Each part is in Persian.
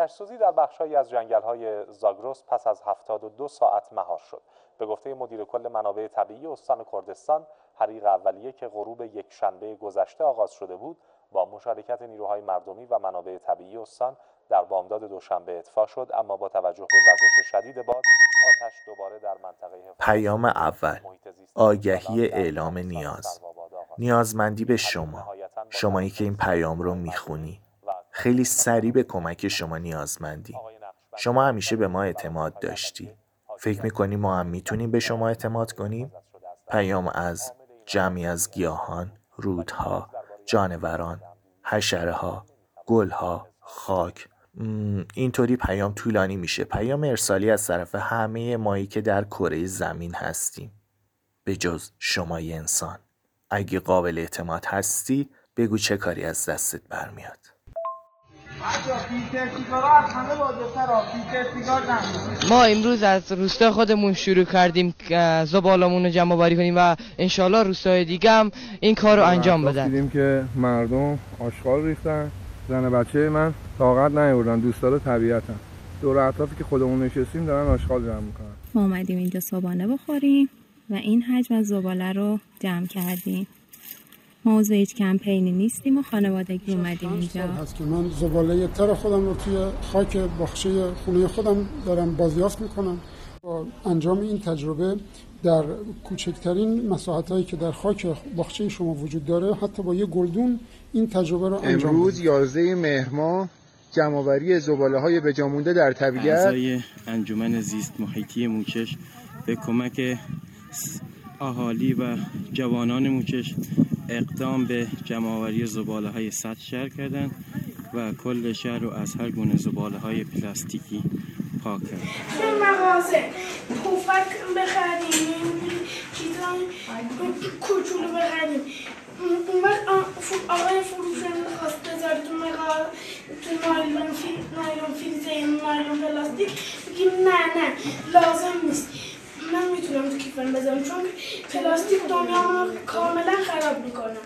آتش سوزی در بخشهایی از جنگل‌های زاگرس پس از 72 ساعت مهار شد. به گفته مدیر کل منابع طبیعی استان کردستان، حریق اولیه که غروب یک شنبه گذشته آغاز شده بود، با مشارکت نیروهای مردمی و منابع طبیعی استان در بامداد دوشنبه اطفاء شد اما با توجه به وزش شدید باد آتش دوباره در منطقه پیام اول. آگهی اعلام نیاز. نیازمندی به شما. شمایی که این پیام رو می‌خونی. خیلی سریع به کمک شما نیازمندی. شما همیشه به ما اعتماد داشتی. فکر می‌کنی ما هم می‌تونیم به شما اعتماد کنیم؟ پیام از جمعی از گیاهان، رودها، جانوران، حشره ها، گل ها، خاک. اینطوری پیام طولانی میشه. پیام ارسالی از طرف همه مایی که در کره زمین هستیم. به جز شمای انسان. اگه قابل اعتماد هستی بگو چه کاری از دستت برمیاد. ما امروز از روستا خودمون شروع کردیم زبالمون رو جمع باری کنیم و انشالله روستای دیگه هم این کار رو انجام بدن. دیدیم که مردم آشغال ریختن. زن بچه من طاقت نیوردن دوستدار طبیعتن. دور اطرافی که خودمون نشستیم دارن آشغال جمع می‌کنن. ما اومدیم اینجا صبحانه بخوریم و این حجم از زباله رو جمع کردیم. ما عضو هیچ کمپینی نیستیم و خانوادگی اومدیم اینجا. هست که من زباله تر خودم رو توی خاک باخچه خونه خودم دارم بازیافت می‌کنم. با انجام این تجربه در کوچکترین مساحت هایی که در خاک باخچه شما وجود داره حتی با یه گلدون این تجربه رو انجام امروز 11 مهر ماه جمعآوری زباله های بجامونده در طبیعت. اعضای انجمن زیست محیطی موکش به کمک اهالی و جوانان موکش اقدام به جمعآوری زباله های سطح شهر کردن و کل شهر رو از هر گونه زباله های پلاستیکی پاک کردن مغازه پوفک بخریم چیزا کوچولو بخریم. اون وقت آقای فروشن خواست بذاره تو مغازه تو نایلون فیل نایلون فیل نایلون پلاستیک. بگیم نه نه لازم نیست. من می‌تونم تو کیفم بذارم چون پلاستیک دنیا کاملا خراب می‌کنه.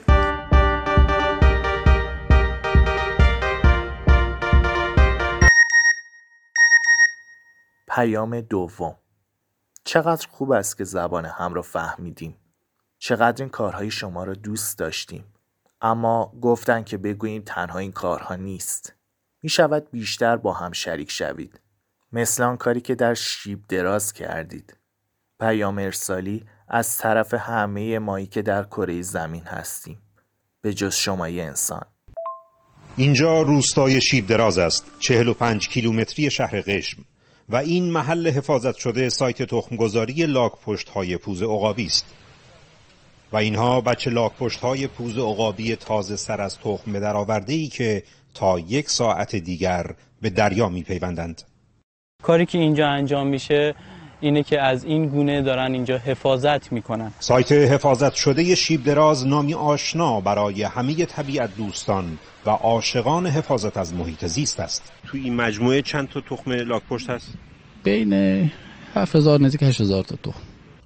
پیام دوم. چقدر خوب است که زبان هم را فهمیدیم. چقدر این کارهای شما را دوست داشتیم. اما گفتن که بگوییم تنها این کارها نیست. می شود بیشتر با هم شریک شوید. مثل آن کاری که در شیب دراز کردید. پیام ارسالی از طرف همه مایی که در کره زمین هستیم به جز شمای انسان اینجا روستای شیب دراز است 45 کیلومتری شهر قشم و این محل حفاظت شده سایت تخمگذاری لاک پشت های پوز عقابی است و اینها بچه لاک پشت های پوز عقابی تازه سر از تخم در آورده ای که تا یک ساعت دیگر به دریا می پیوندند. کاری که اینجا انجام میشه اینه که از این گونه دارن اینجا حفاظت می‌کنن سایت حفاظت شده شیب دراز نامی آشنا برای همه طبیعت دوستان و عاشقان حفاظت از محیط زیست است تو این مجموعه چند تا تخم لاکپشت هست؟ بین 7000 نزدیک 8000 تا تخم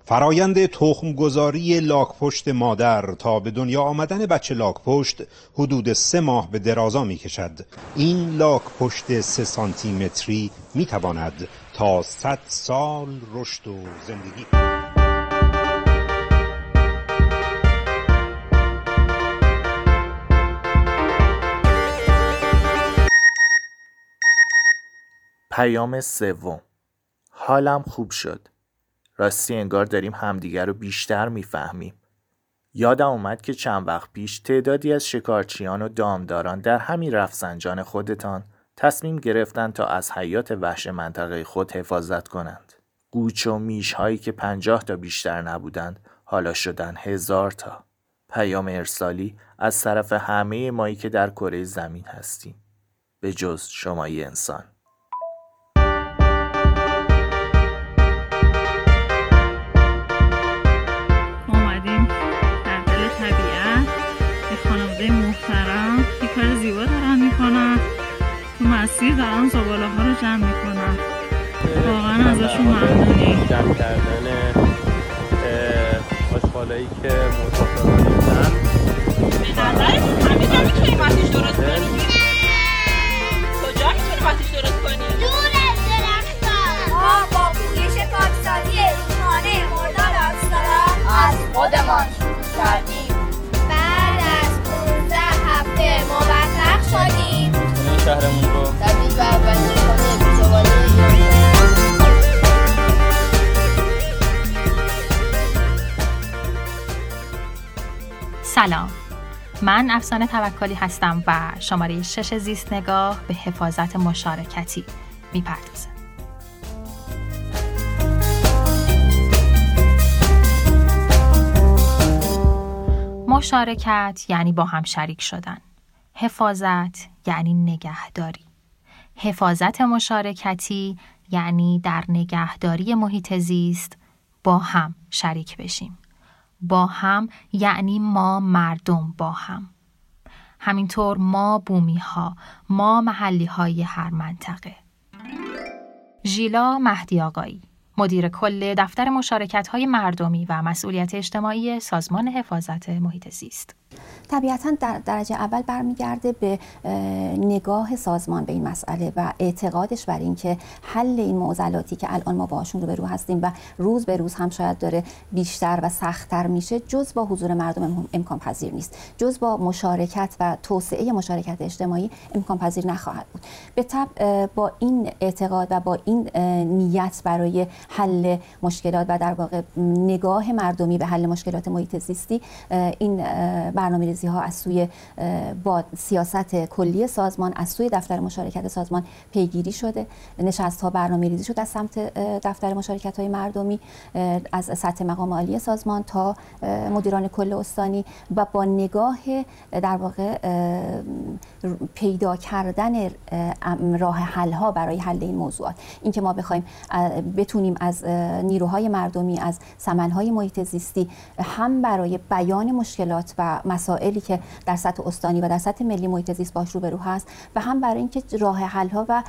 فرایند تخمگذاری لاکپشت مادر تا به دنیا آمدن بچه لاکپشت حدود سه ماه به درازا می کشد. این لاکپشت سه سانتی متری می تواند تا صد سال رشد و زندگی. پیام سوم. حالم خوب شد. راستی انگار داریم همدیگر رو بیشتر می‌فهمیم. یادم اومد که چند وقت پیش تعدادی از شکارچیان و دامداران در همین رفسنجان خودتان تصمیم گرفتند تا از حیات وحش منطقه خود حفاظت کنند. گوچ و میش هایی که پنجاه تا بیشتر نبودند حالا شدن هزار تا. پیام ارسالی از طرف همه مایی که در کره زمین هستیم. به جز شمای انسان. آن زباله ها رو جمع می‌کنن واقعا ازشون ممنونیم. جمع کردن آشغالایی که مسافران درست کجا درست دور از درختان. ما مرداد از خودمان کردیم بعد از 15 هفته موفق شدیم. شهرمون سلام. من افسانه توکلی هستم و شماره شش زیست نگاه به حفاظت مشارکتی می‌پردازه مشارکت یعنی با هم شریک شدن. حفاظت یعنی نگهداری. حفاظت مشارکتی یعنی در نگهداری محیط زیست با هم شریک بشیم. با هم یعنی ما مردم با هم. همینطور ما بومی ها ما محلی های هر منطقه. ژیلا مهدی آقایی مدیر کل دفتر مشارکت های مردمی و مسئولیت اجتماعی سازمان حفاظت محیط زیست. طبیعتا در درجه اول برمیگرده به نگاه سازمان به این مسئله و اعتقادش بر اینکه حل این معضلاتی که الان ما باشون رو هستیم و روز به روز هم شاید داره بیشتر و سختتر میشه جز با حضور مردم امکان پذیر نیست. جز با مشارکت و توسعه مشارکت اجتماعی امکان پذیر نخواهد بود. به طب با این اعتقاد و با این نیت برای حل مشکلات و در واقع نگاه مردمی به حل مشکلات محیط زیستی این برنامه ریزی ها از سوی با سیاست کلی سازمان از سوی دفتر مشارکت سازمان پیگیری شده. نشست ها برنامه ریزی شد از سمت دفتر مشارکت های مردمی از سطح مقام عالی سازمان تا مدیران کل استانی و با نگاه در واقع پیدا کردن راه حل ها برای حل این موضوعات. اینکه ما بخوایم بتونیم از نیروهای مردمی از سمنهای محیط زیستی هم برای بیان مشکلات و مسائلی که در سطح استانی و در سطح ملی محیط زیست باش روبرو هست و هم برای اینکه راه حل ها و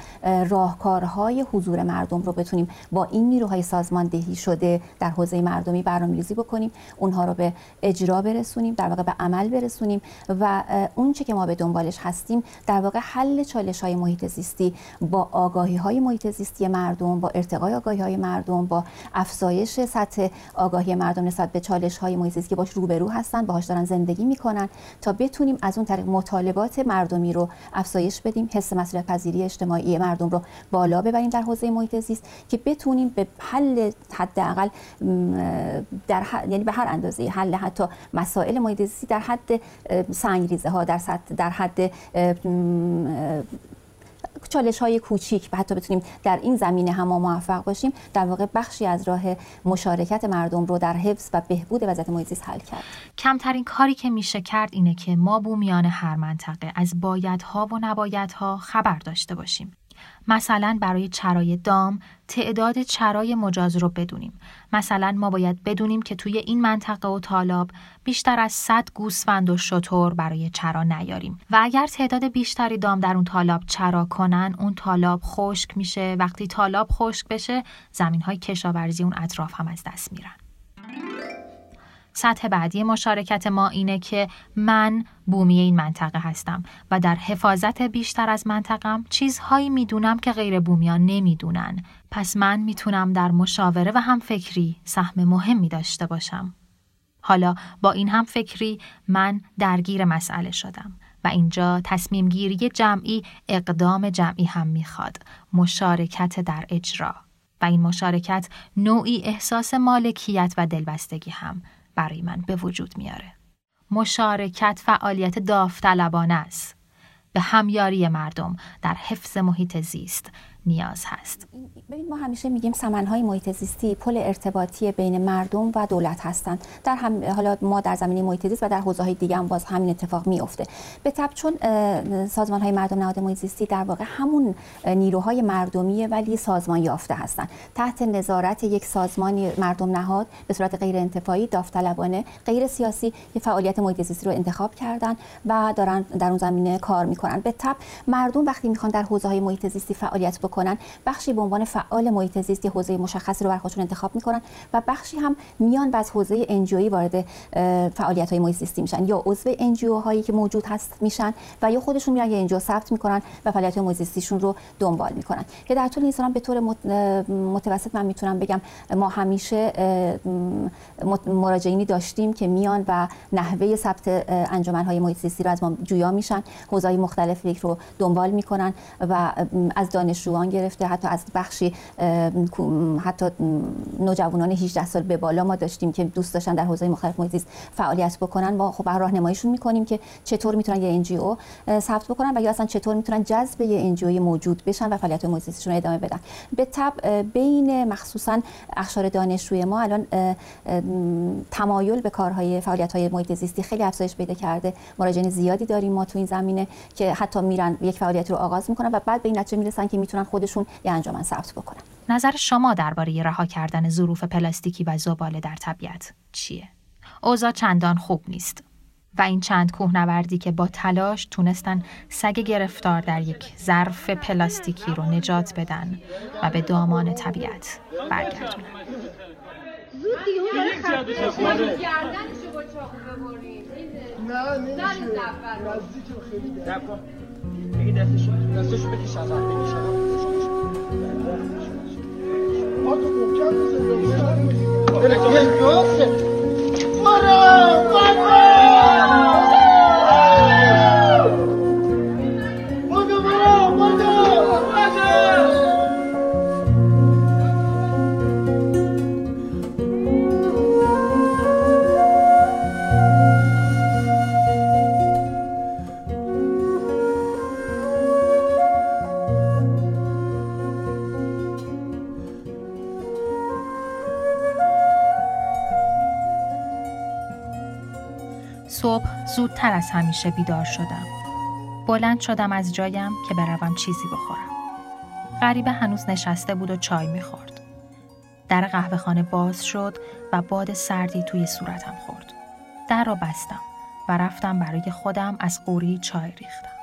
راهکارهای حضور مردم رو بتونیم با این نیروهای سازماندهی شده در حوزه مردمی برنامه‌ریزی بکنیم اونها رو به اجرا برسونیم در واقع به عمل برسونیم و اون چه که ما به دنبالش هستیم در واقع حل چالش های محیط زیستی با آگاهی های محیط زیستی مردم با ارتقای آگاهی های مردم با افزایش سطح آگاهی مردم نسبت به چالش های محیط زیستی که باش روبرو هستن باهاش دارن زندگی می‌کنن تا بتونیم از اون طریق مطالبات مردمی رو افزایش بدیم حس مسئولیت پذیری اجتماعی مردم رو بالا ببریم در حوزه محیط زیست که بتونیم به حل حداقل در یعنی به هر اندازه حل حتی مسائل محیط زیستی در حد سنگریزه ها در در حد چالش های کوچیک و حتی بتونیم در این زمینه هم موفق باشیم در واقع بخشی از راه مشارکت مردم رو در حفظ و بهبود وضعیت محیط حل کرد. کمترین کاری که میشه کرد اینه که ما بومیان هر منطقه از بایدها و نبایدها خبر داشته باشیم. مثلا برای چرای دام تعداد چرای مجاز رو بدونیم. مثلا ما باید بدونیم که توی این منطقه و طالاب بیشتر از 100 گوسفند و شتر برای چرا نیاریم. و اگر تعداد بیشتری دام در اون طالاب چرا کنن اون طالاب خشک میشه. وقتی طالاب خشک بشه زمین های کشاورزی اون اطراف هم از دست میرن. سطح بعدی مشارکت ما اینه که من بومی این منطقه هستم و در حفاظت بیشتر از منطقم چیزهایی می‌دونم که غیر بومیان نمی‌دونن. پس من می‌تونم در مشاوره و همفکری سهم مهمی داشته باشم. حالا با این هم فکری من درگیر مسئله شدم و اینجا تصمیم گیری جمعی اقدام جمعی هم می‌خواد. مشارکت در اجرا. و این مشارکت نوعی احساس مالکیت و دلبستگی هم. برای من به وجود میاره. مشارکت فعالیت داوطلبانه است. به همیاری مردم در حفظ محیط زیست نیاز هست. ببین ما همیشه میگیم سمنهای محیط زیستی پل ارتباطی بین مردم و دولت هستند. در هم حالا ما در زمینه محیط زیست و در حوزه های دیگه هم باز همین اتفاق میفته به طب چون سازمان های مردم نهاد محیط زیستی در واقع همون نیروهای مردمیه ولی سازمان یافته هستند. تحت نظارت یک سازمان مردم نهاد به صورت غیر انتفاعی داوطلبانه غیر سیاسی که فعالیت محیط زیستی رو انتخاب کردن و دارن در اون زمینه کار می‌کنن. به طب مردم وقتی می‌خوان در حوزه های محیط زیستی فعالیت بکنن می‌کنن بخشی به عنوان فعال محیط زیست یه حوزه مشخصی رو بر خودشون انتخاب می‌کنن و بخشی هم میان و از حوزه انجیوی وارد فعالیت های محیط زیستی میشن. یا عضو NGO هایی که موجود هست میشن و یا خودشون میان یه NGO ثبت می‌کنن و فعالیت های محیط زیستیشون رو دنبال می‌کنن. که در طول این سال به طور متوسط من می‌تونم بگم ما همیشه مراجعینی داشتیم که میان و نحوه ثبت انجمن های محیط زیستی رو از ما جویا میشن. حوزه مختلفی رو دنبال می‌کنن و از دانشجویان جوان گرفته حتی از بخشی حتی نوجوانان 18 سال به بالا ما داشتیم که دوست داشتن در حوزه مختلف محیط فعالیت بکنن. ما خب راهنماییشون می‌کنیم که چطور می‌تونن یه ان او ثبت بکنن و یا اصلا چطور می‌تونن جذب یه ان موجود بشن و فعالیت محیط ادامه بدن. به تب بین مخصوصا اخشار دانشجوی ما الان تمایل به کارهای فعالیت های محیط زیستی خیلی افزایش پیدا کرده. مراجعین زیادی داریم ما تو این زمینه که حتی میرن یک فعالیت رو آغاز می‌کنن و بعد به این نتیجه می‌رسن که می‌تونن خودشون یه انجمن ثبت بکنن. نظر شما درباره رها کردن ظروف پلاستیکی و زباله در طبیعت چیه؟ اوضاع چندان خوب نیست و این چند کوهنوردی که با تلاش تونستن سگ گرفتار در یک ظرف پلاستیکی رو نجات بدن و به دامان طبیعت برگردونن. بگی دستشو دستشو بکش از هم بگی شما Olha que negócio! Maravilha! زودتر از همیشه بیدار شدم. بلند شدم از جایم که بروم چیزی بخورم. غریبه هنوز نشسته بود و چای می‌خورد. در قهوه خانه باز شد و باد سردی توی صورتم خورد. در را بستم و رفتم برای خودم از قوری چای ریختم.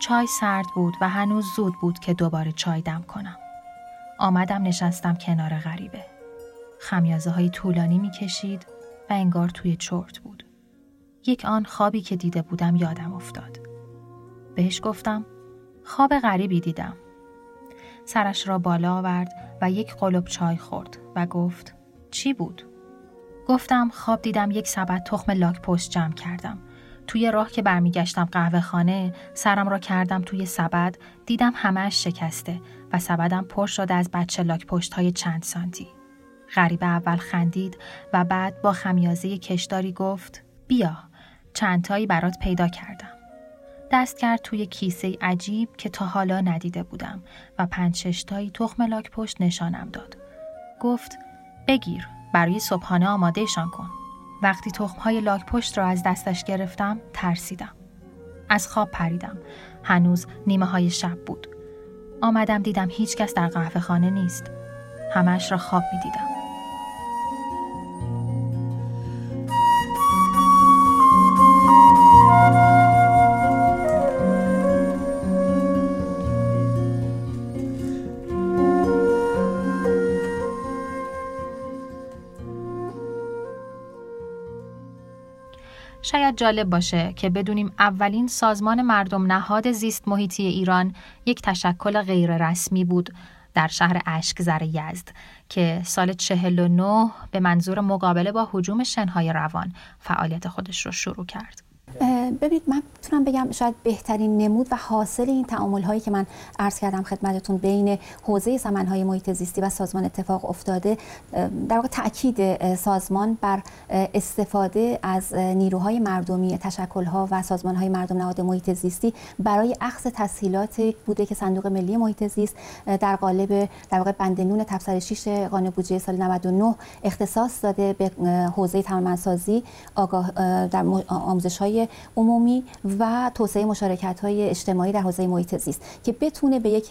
چای سرد بود و هنوز زود بود که دوباره چای دم کنم. آمدم نشستم کنار غریبه. خمیازه های طولانی می‌کشید و انگار توی چرت بود. یک آن خوابی که دیده بودم یادم افتاد. بهش گفتم خواب غریبی دیدم. سرش را بالا آورد و یک قلب چای خورد و گفت چی بود؟ گفتم خواب دیدم یک سبد تخم لاک پست جمع کردم. توی راه که برمیگشتم قهوه خانه سرم را کردم توی سبد دیدم همهش شکسته و سبدم پر شده از بچه لاک پشت های چند سانتی. غریبه اول خندید و بعد با خمیازه کشداری گفت بیا چندتایی برات پیدا کردم. دست کرد توی کیسه عجیب که تا حالا ندیده بودم و پنج ششتایی تخم لاک پشت نشانم داد. گفت بگیر برای صبحانه آمادهشان کن. وقتی تخمهای لاک پشت را از دستش گرفتم ترسیدم. از خواب پریدم. هنوز نیمه های شب بود. آمدم دیدم هیچکس در قهوه خانه نیست. همش را خواب می دیدم. جالب باشه که بدونیم اولین سازمان مردم نهاد زیست محیطی ایران یک تشکل غیررسمی بود در شهر اشکزر یزد که سال 49 به منظور مقابله با حجوم شنهای روان فعالیت خودش رو شروع کرد. ببینید من می‌تونم بگم شاید بهترین نمود و حاصل این تعامل هایی که من عرض کردم خدمتتون بین حوزه سمن های محیط زیستی و سازمان اتفاق افتاده در واقع تاکید سازمان بر استفاده از نیروهای مردمی تشکل ها و سازمان های مردم نهاد محیط زیستی برای اخذ تسهیلات بوده که صندوق ملی محیط زیست در قالب در واقع بند تبصره 6 قانون بودجه سال 99 اختصاص داده به حوزه توانمندسازی آگاه در آموزش های عمومی و توسعه مشارکت های اجتماعی در حوزه محیط زیست که بتونه به یک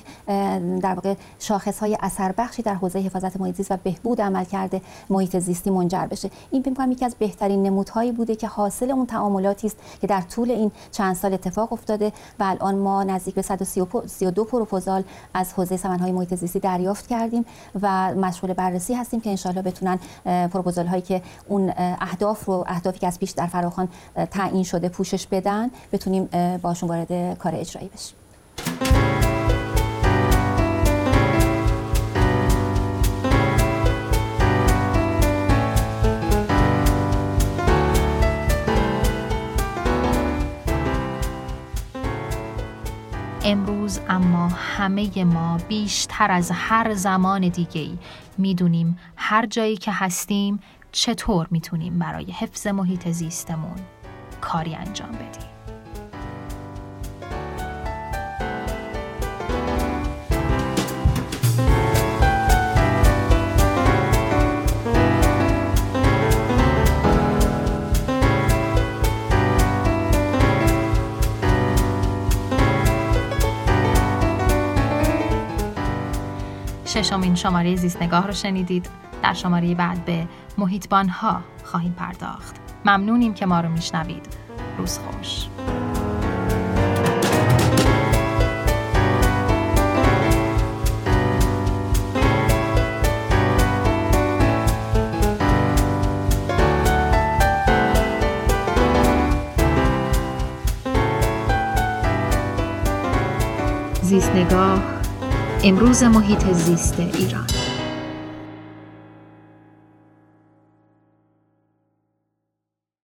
در واقع شاخص های اثر بخشی در حوزه حفاظت محیط زیست و بهبود عملکرد محیط زیستی منجر بشه. این فکر یکی از بهترین نمودهایی بوده که حاصل اون تعاملاتی است که در طول این چند سال اتفاق افتاده و الان ما نزدیک به 132 پروپوزال از حوزه سمنهای محیط زیستی دریافت کردیم و مشغول بررسی هستیم که انشالله بتونن پروپوزال هایی که اون اهداف رو اهدافی که از پیش در فراخوان تعیین شده پوشش بدن بتونیم باشون وارد کار اجرایی بشیم. امروز اما همه ما بیشتر از هر زمان دیگه ای می‌دونیم هر جایی که هستیم چطور می‌تونیم برای حفظ محیط زیستمون کاری انجام بدیم. ششمین شماره زیست نگاه رو شنیدید در شماره بعد به محیطبان ها خواهیم پرداخت ممنونیم که ما رو میشنوید. روز خوش. زیست نگاه امروز محیط زیست ایران.